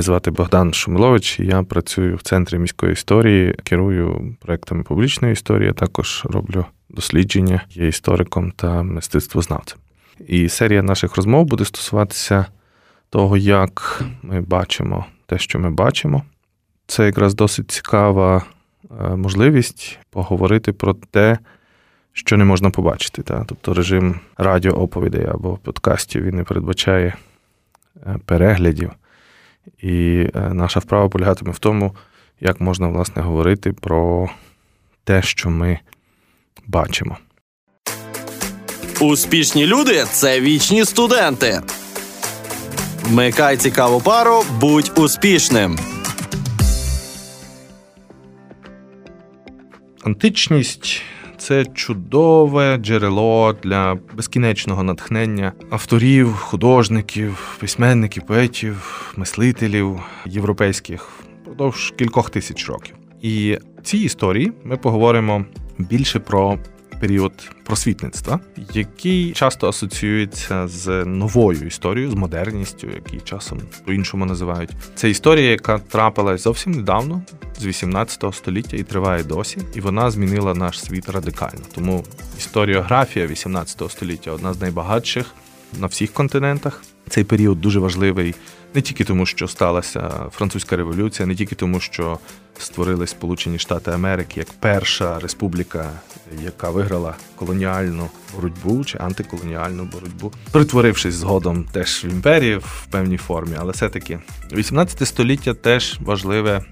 Мене звати Богдан Шумилович, я працюю в центрі міської історії, керую проектами публічної історії, також роблю дослідження, є істориком та мистецтвознавцем. І серія наших розмов буде стосуватися того, як ми бачимо те, що ми бачимо. Це якраз досить цікава е, можливість поговорити про те, що не можна побачити. Та? Тобто режим радіооповідей або подкастів він не передбачає е, переглядів. І е, наша вправа полягатиме в тому, як можна власне говорити про те, що ми бачимо. Успішні люди це вічні студенти. Вмикай цікаву пару, будь успішним. Античність це чудове джерело для безкінечного натхнення авторів, художників, письменників, поетів, мислителів європейських впродовж кількох тисяч років. І в цій історії ми поговоримо більше про період просвітництва, який часто асоціюється з новою історією, з модерністю, який часом по-іншому називають. Це історія, яка трапилась зовсім недавно, з 18 століття і триває досі, і вона змінила наш світ радикально. Тому історіографія 18 століття одна з найбагатших на всіх континентах. Цей період дуже важливий не тільки тому, що сталася французька революція, не тільки тому, що створили Сполучені Штати Америки як перша республіка, яка виграла колоніальну боротьбу чи антиколоніальну боротьбу, притворившись згодом теж в імперії в певній формі, але все-таки 18 століття теж важливе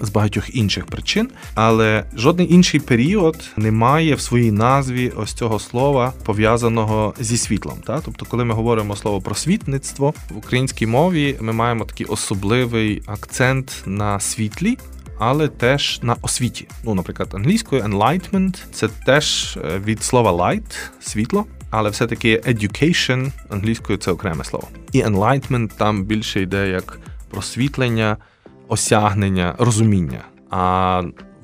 з багатьох інших причин, але жодний інший період не має в своїй назві ось цього слова пов'язаного зі світлом. Та? Тобто, коли ми говоримо слово просвітництво в українській мові, ми маємо такий особливий акцент на світлі. Але теж на освіті. Ну, наприклад, англійською enlightenment – це теж е, від слова light – світло, але все-таки education англійською це окреме слово. І enlightenment там більше йде як просвітлення, осягнення, розуміння. А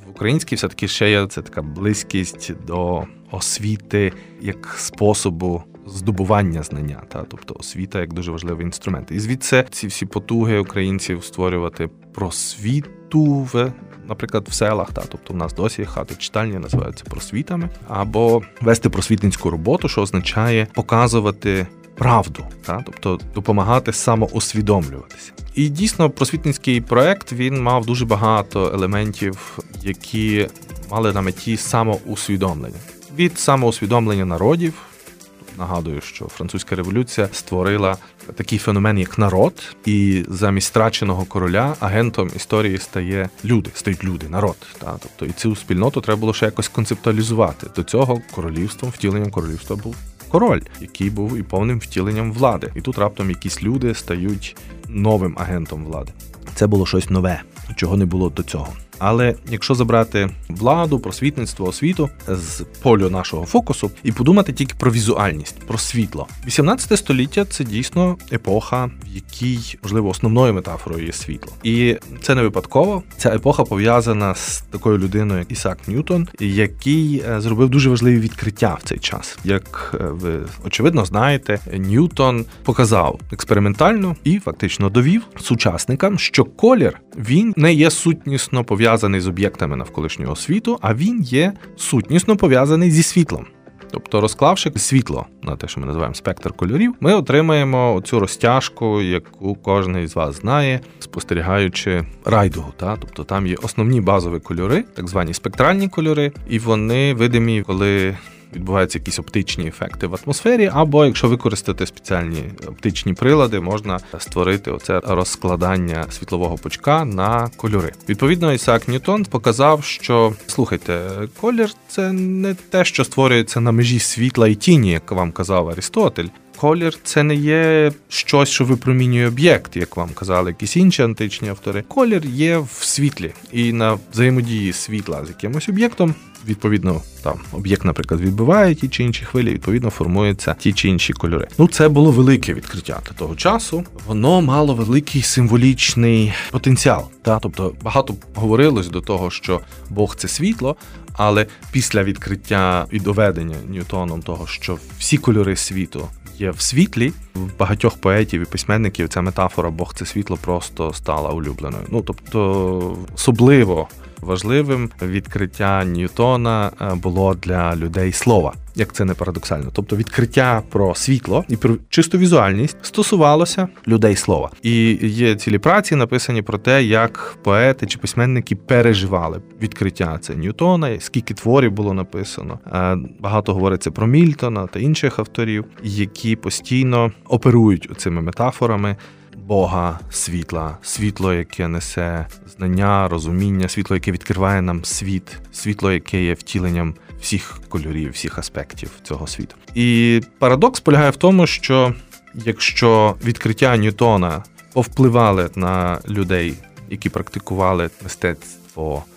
в українській все-таки ще є це така близькість до освіти як способу здобування знання, та тобто освіта як дуже важливий інструмент. І звідси ці всі потуги українців створювати просвіту в. Наприклад, в селах, та тобто в нас досі хати читальні називаються просвітами, або вести просвітницьку роботу, що означає показувати правду, та тобто допомагати самоусвідомлюватися. І дійсно, просвітницький проект він мав дуже багато елементів, які мали на меті самоусвідомлення від самоусвідомлення народів. Нагадую, що французька революція створила такий феномен, як народ, і замість страченого короля агентом історії стає люди, стають люди, народ. Та тобто і цю спільноту треба було ще якось концептуалізувати. До цього королівством, втіленням королівства був король, який був і повним втіленням влади. І тут раптом якісь люди стають новим агентом влади. Це було щось нове, чого не було до цього. Але якщо забрати владу, просвітництво, освіту з полю нашого фокусу і подумати тільки про візуальність, про світло, 18 століття це дійсно епоха, в якій можливо основною метафорою є світло, і це не випадково. Ця епоха пов'язана з такою людиною, як Ісак Ньютон, який е, зробив дуже важливі відкриття в цей час. Як е, ви очевидно знаєте, Ньютон показав експериментально і фактично довів сучасникам, що колір він не є сутнісно пов'язаний пов'язаний з об'єктами навколишнього світу, а він є сутнісно пов'язаний зі світлом. Тобто, розклавши світло на те, що ми називаємо спектр кольорів, ми отримаємо цю розтяжку, яку кожен із вас знає, спостерігаючи райдугу. Та? Тобто там є основні базові кольори, так звані спектральні кольори, і вони видимі, коли відбуваються якісь оптичні ефекти в атмосфері, або якщо використати спеціальні оптичні прилади, можна створити оце розкладання світлового пучка на кольори. Відповідно, Ісаак Ньютон показав, що слухайте, колір це не те, що створюється на межі світла і тіні, як вам казав Арістотель. Колір це не є щось, що випромінює об'єкт, як вам казали якісь інші античні автори. Колір є в світлі і на взаємодії світла з якимось об'єктом. Відповідно, там об'єкт, наприклад, відбиває ті чи інші хвилі, відповідно формуються ті чи інші кольори. Ну, це було велике відкриття до того часу. Воно мало великий символічний потенціал. Та тобто багато говорилось до того, що Бог це світло. Але після відкриття і доведення Ньютоном того, що всі кольори світу є в світлі. В багатьох поетів і письменників ця метафора Бог це світло просто стала улюбленою. Ну тобто, особливо важливим відкриття Ньютона е, було для людей слова, як це не парадоксально. Тобто, відкриття про світло і про чисту візуальність стосувалося людей слова. І є цілі праці, написані про те, як поети чи письменники переживали відкриття це Ньютона, скільки творів було написано. Е, багато говориться про Мільтона та інших авторів, які постійно оперують цими метафорами. Бога, світла, світло, яке несе знання, розуміння, світло, яке відкриває нам світ, світло, яке є втіленням всіх кольорів, всіх аспектів цього світу. І парадокс полягає в тому, що якщо відкриття Ньютона повпливали на людей, які практикували мистецтво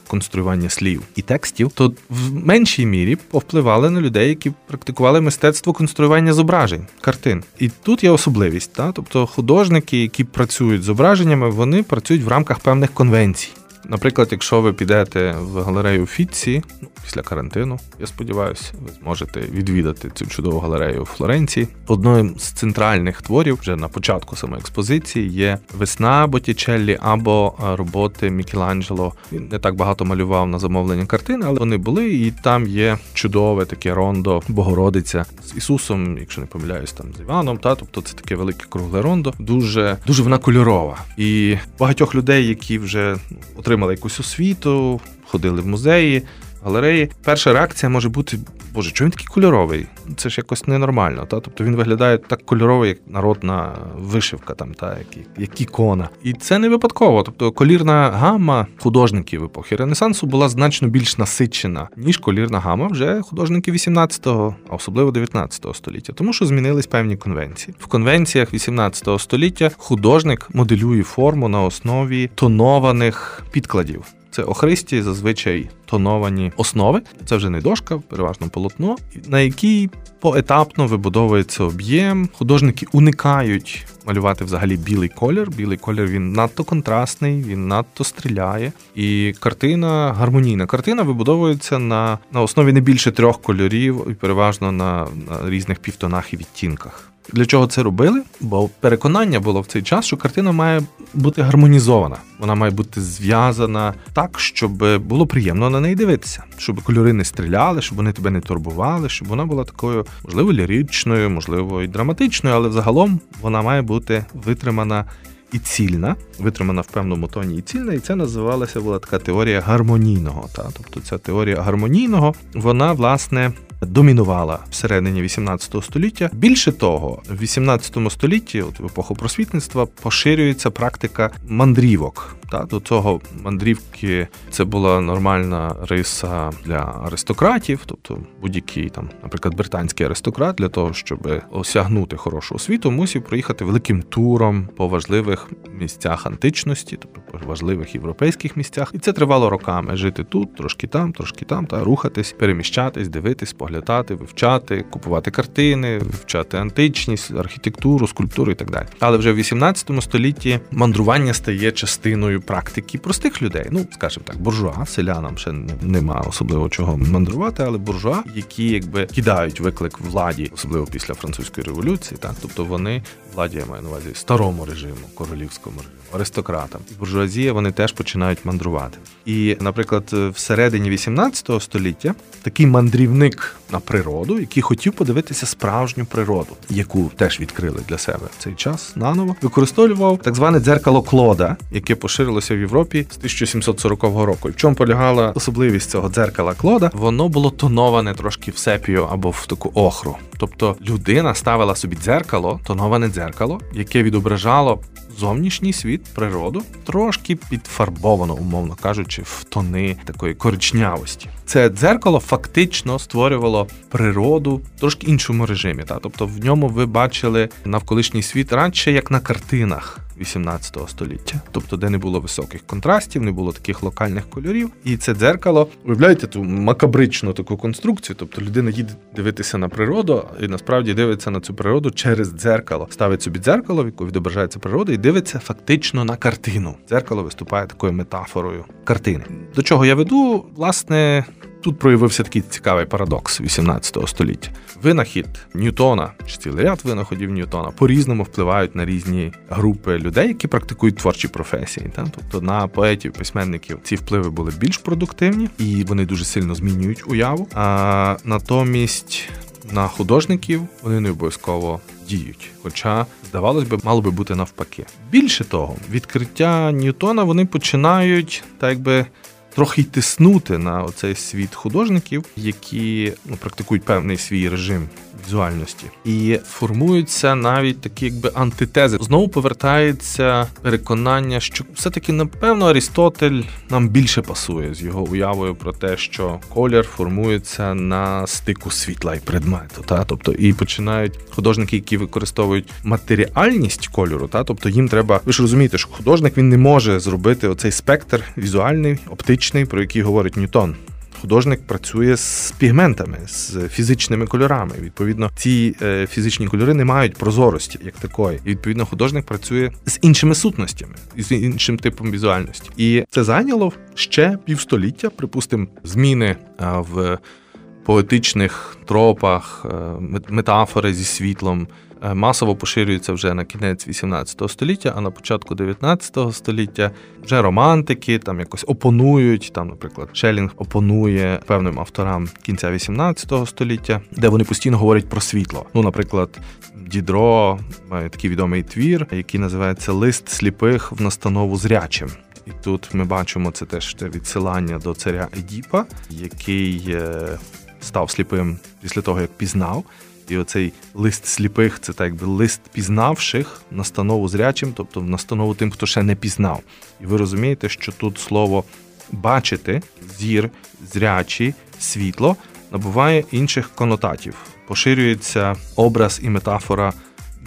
конструювання слів і текстів, то в меншій мірі повпливали на людей, які практикували мистецтво конструювання зображень, картин. І тут є особливість, та тобто художники, які працюють з зображеннями, вони працюють в рамках певних конвенцій. Наприклад, якщо ви підете в галерею Фіцці ну, після карантину, я сподіваюся, ви зможете відвідати цю чудову галерею у Флоренції. Одним з центральних творів вже на початку самої експозиції є весна Боттічеллі або роботи Мікеланджело. Він не так багато малював на замовлення картини, але вони були, і там є чудове таке рондо Богородиця з Ісусом, якщо не помиляюсь, там з Іваном. Та тобто це таке велике кругле рондо. Дуже дуже вона кольорова. І багатьох людей, які вже отримали якусь освіту, ходили в музеї, галереї. Перша реакція може бути: Боже, чому він такий кольоровий? Це ж якось ненормально. Та? Тобто він виглядає так кольоровий, як народна вишивка, там, та, як, як ікона. І це не випадково. Тобто колірна гама художників епохи Ренесансу була значно більш насичена, ніж колірна гама вже художників 18-го, а особливо 19-го століття, тому що змінились певні конвенції. В конвенціях 18-го століття художник моделює форму на основі тонованих підкладів. Це охристі, зазвичай тоновані основи. Це вже не дошка, переважно полотно, на якій поетапно вибудовується об'єм. Художники уникають малювати взагалі білий колір. Білий колір він надто контрастний, він надто стріляє. І картина гармонійна. Картина вибудовується на на основі не більше трьох кольорів, і переважно на, на різних півтонах і відтінках. Для чого це робили? Бо переконання було в цей час, що картина має бути гармонізована. Вона має бути зв'язана так, щоб було приємно на неї дивитися, щоб кольори не стріляли, щоб вони тебе не турбували, щоб вона була такою, можливо, ліричною, можливо, і драматичною, але взагалом вона має бути витримана. І цільна, витримана в певному тоні і цільна, і це називалася була така теорія гармонійного. Та? Тобто ця теорія гармонійного, вона, власне, домінувала всередині 18 століття. Більше того, в 18 столітті, от в епоху просвітництва, поширюється практика мандрівок. Та до цього мандрівки це була нормальна риса для аристократів, тобто будь-який там, наприклад, британський аристократ, для того, щоб осягнути хорошу освіту, мусив проїхати великим туром по важливих місцях античності, тобто по важливих європейських місцях, і це тривало роками жити тут, трошки там, трошки там, та рухатись, переміщатись, дивитись, поглядати, вивчати, купувати картини, вивчати античність, архітектуру, скульптуру і так далі. Але вже в 18 столітті мандрування стає частиною практики простих людей. Ну, скажімо так, буржуа, селянам ще нема особливо чого мандрувати, але буржуа, які якби кидають виклик владі, особливо після французької революції, так тобто вони владі я маю на увазі старому режиму, королівському режиму, аристократам і буржуазія вони теж починають мандрувати. І, наприклад, всередині 18 століття такий мандрівник на природу, який хотів подивитися справжню природу, яку теж відкрили для себе в цей час наново, використовував так зване дзеркало Клода, яке поширилося в Європі з 1740 року. І в чому полягала особливість цього дзеркала Клода? Воно було тоноване трошки в сепію або в таку охру. Тобто людина ставила собі дзеркало, тоноване дзеркало, яке відображало зовнішній світ, природу, трошки підфарбовано, умовно кажучи, в тони такої коричнявості. Це дзеркало фактично створювало природу трошки іншому режимі. Та тобто в ньому ви бачили навколишній світ радше як на картинах. 18 століття, тобто де не було високих контрастів, не було таких локальних кольорів. І це дзеркало, уявляєте ту макабричну таку конструкцію. Тобто людина їде дивитися на природу, і насправді дивиться на цю природу через дзеркало. Ставить собі дзеркало, в яку відображається природа, і дивиться фактично на картину. Дзеркало виступає такою метафорою картини. До чого я веду, власне. Тут проявився такий цікавий парадокс 18 століття. Винахід Ньютона чи цілий ряд винаходів Ньютона по-різному впливають на різні групи людей, які практикують творчі професії. Та? Тобто на поетів, письменників ці впливи були більш продуктивні і вони дуже сильно змінюють уяву. А натомість на художників вони не обов'язково діють. Хоча, здавалось би, мало би бути навпаки. Більше того, відкриття Ньютона вони починають так якби. Трохи й тиснути на оцей світ художників, які ну, практикують певний свій режим візуальності, і формуються навіть такі, якби антитези. Знову повертається переконання, що все-таки напевно Арістотель нам більше пасує з його уявою про те, що колір формується на стику світла і предмету. Та тобто і починають художники, які використовують матеріальність кольору, та тобто їм треба. Ви ж розумієте, що художник він не може зробити оцей спектр візуальний, оптичний, про який говорить Ньютон художник працює з пігментами, з фізичними кольорами. Відповідно, ці е, фізичні кольори не мають прозорості як такої. І відповідно, художник працює з іншими сутностями, з іншим типом візуальності. І це зайняло ще півстоліття, припустимо, зміни в поетичних тропах, е, метафори зі світлом. Е, масово поширюється вже на кінець 18 століття, а на початку 19 століття вже романтики там якось опонують. Там, наприклад, Шелінг опонує певним авторам кінця 18 століття, де вони постійно говорять про світло. Ну, наприклад, Дідро має такий відомий твір, який називається Лист сліпих в настанову зрячим. І тут ми бачимо це теж відсилання до царя Едіпа, який е, став сліпим після того, як пізнав. І оцей лист сліпих це так якби лист пізнавших настанову зрячим, тобто настанову тим, хто ще не пізнав. І ви розумієте, що тут слово бачити, зір, зрячий, світло набуває інших конотатів. Поширюється образ і метафора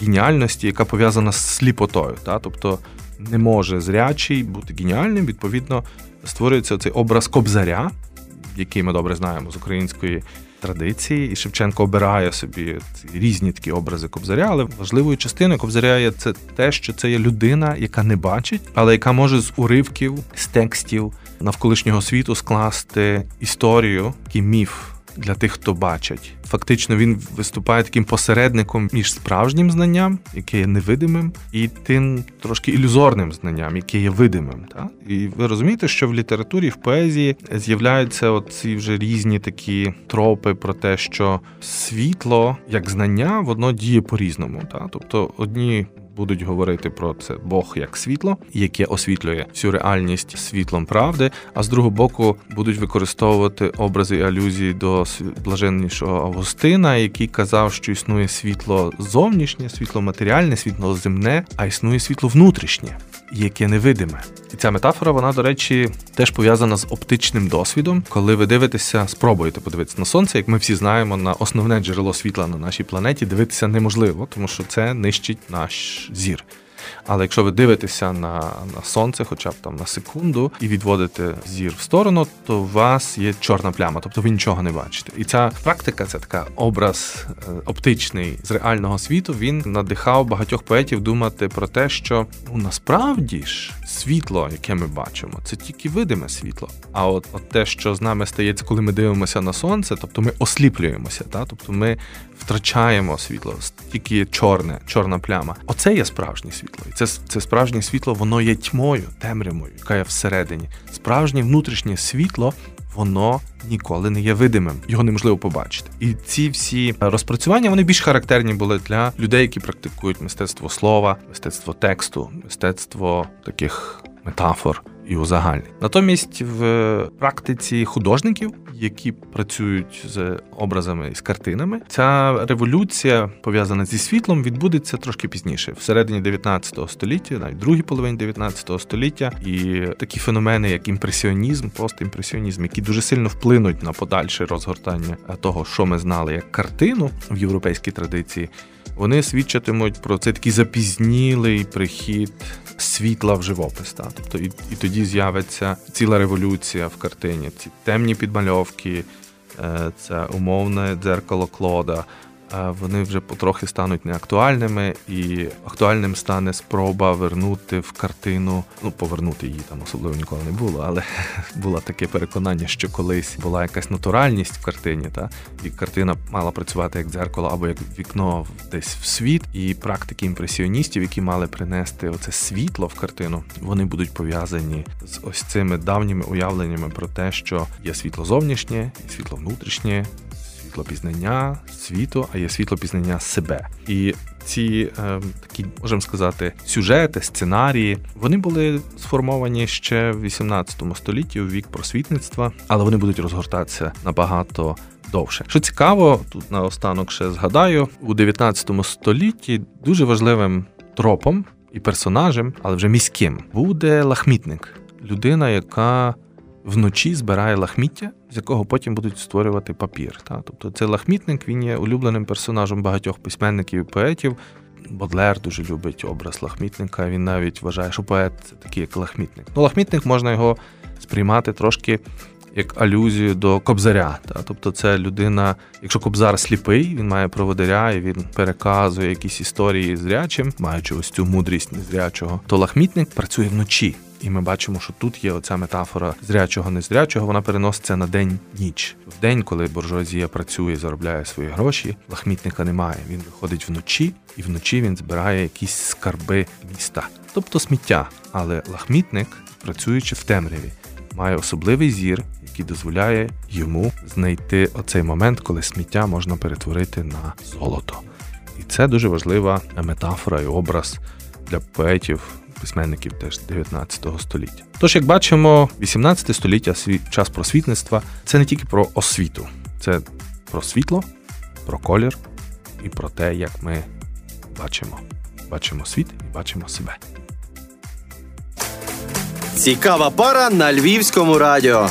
геніальності, яка пов'язана з сліпотою. Та? Тобто не може зрячий бути геніальним, відповідно, створюється цей образ кобзаря, який ми добре знаємо з української традиції, і Шевченко обирає собі різні такі образи кобзаря, але важливою частиною кобзаря є це те, що це є людина, яка не бачить, але яка може з уривків, з текстів навколишнього світу скласти історію, такий міф для тих, хто бачить. Фактично він виступає таким посередником між справжнім знанням, яке є невидимим, і тим трошки ілюзорним знанням, яке є видимим. Та? І ви розумієте, що в літературі, в поезії з'являються ці вже різні такі тропи про те, що світло як знання воно діє по-різному. Та? Тобто одні будуть говорити про це Бог як світло, яке освітлює всю реальність світлом правди. А з другого боку будуть використовувати образи і алюзії до блаженнішого Августина, який казав, що існує світло зовнішнє, світло матеріальне, світло земне, а існує світло внутрішнє яке невидиме. І ця метафора, вона, до речі, теж пов'язана з оптичним досвідом. Коли ви дивитеся, спробуєте подивитися на сонце, як ми всі знаємо, на основне джерело світла на нашій планеті дивитися неможливо, тому що це нищить наш зір. Але якщо ви дивитеся на на сонце, хоча б там на секунду, і відводите зір в сторону, то у вас є чорна пляма, тобто ви нічого не бачите. І ця практика, це така образ е, оптичний з реального світу. Він надихав багатьох поетів думати про те, що ну насправді ж світло, яке ми бачимо, це тільки видиме світло. А от, от те, що з нами стається, коли ми дивимося на сонце, тобто ми осліплюємося, та тобто ми втрачаємо світло, тільки чорне, чорна пляма. Оце є справжнє світло. І це це справжнє світло, воно є тьмою, темрявою, яка є всередині. Справжнє внутрішнє світло. Воно ніколи не є видимим, його неможливо побачити. І ці всі розпрацювання вони більш характерні були для людей, які практикують мистецтво слова, мистецтво тексту, мистецтво таких метафор і узагальнень. Натомість в практиці художників, які працюють з образами і з картинами, ця революція пов'язана зі світлом відбудеться трошки пізніше, всередині 19 століття, навіть другій половині 19 століття, і такі феномени, як імпресіонізм, постімпресіонізм, які дуже сильно вплинуть на подальше розгортання того, що ми знали як картину в європейській традиції вони свідчатимуть про це такий запізнілий прихід світла в живопис. Та? Тобто і, і тоді з'явиться ціла революція в картині. Ці темні підмальовки, е, це умовне дзеркало Клода. Вони вже потрохи стануть неактуальними, і актуальним стане спроба вернути в картину, ну повернути її там особливо ніколи не було, але було таке переконання, що колись була якась натуральність в картині, та і картина мала працювати як дзеркало або як вікно десь в світ. І практики імпресіоністів, які мали принести оце світло в картину, вони будуть пов'язані з ось цими давніми уявленнями про те, що є світло зовнішнє, світло внутрішнє світло пізнання світу, а є світло пізнання себе. І ці е, такі, можемо сказати, сюжети, сценарії вони були сформовані ще в 18 столітті у вік просвітництва, але вони будуть розгортатися набагато. Довше, що цікаво, тут наостанок ще згадаю у 19 столітті дуже важливим тропом і персонажем, але вже міським, буде лахмітник, людина, яка вночі збирає лахміття, з якого потім будуть створювати папір. Та? Тобто цей лахмітник він є улюбленим персонажем багатьох письменників і поетів. Бодлер дуже любить образ лахмітника. Він навіть вважає, що поет такий як лахмітник. Ну, лахмітник можна його сприймати трошки як алюзію до кобзаря. Та? Тобто, це людина, якщо кобзар сліпий, він має проводиря і він переказує якісь історії зрячим, маючи ось цю мудрість незрячого, то лахмітник працює вночі. І ми бачимо, що тут є оця метафора зрячого, незрячого, вона переноситься на день ніч. В день, коли буржуазія працює, заробляє свої гроші, лахмітника немає. Він виходить вночі, і вночі він збирає якісь скарби міста, тобто сміття. Але лахмітник, працюючи в темряві, має особливий зір, який дозволяє йому знайти оцей момент, коли сміття можна перетворити на золото. І це дуже важлива метафора і образ для поетів письменників теж 19 століття. Тож, як бачимо, 18 століття час просвітництва це не тільки про освіту, це про світло, про колір і про те, як ми бачимо, бачимо світ і бачимо себе. Цікава пара на львівському радіо.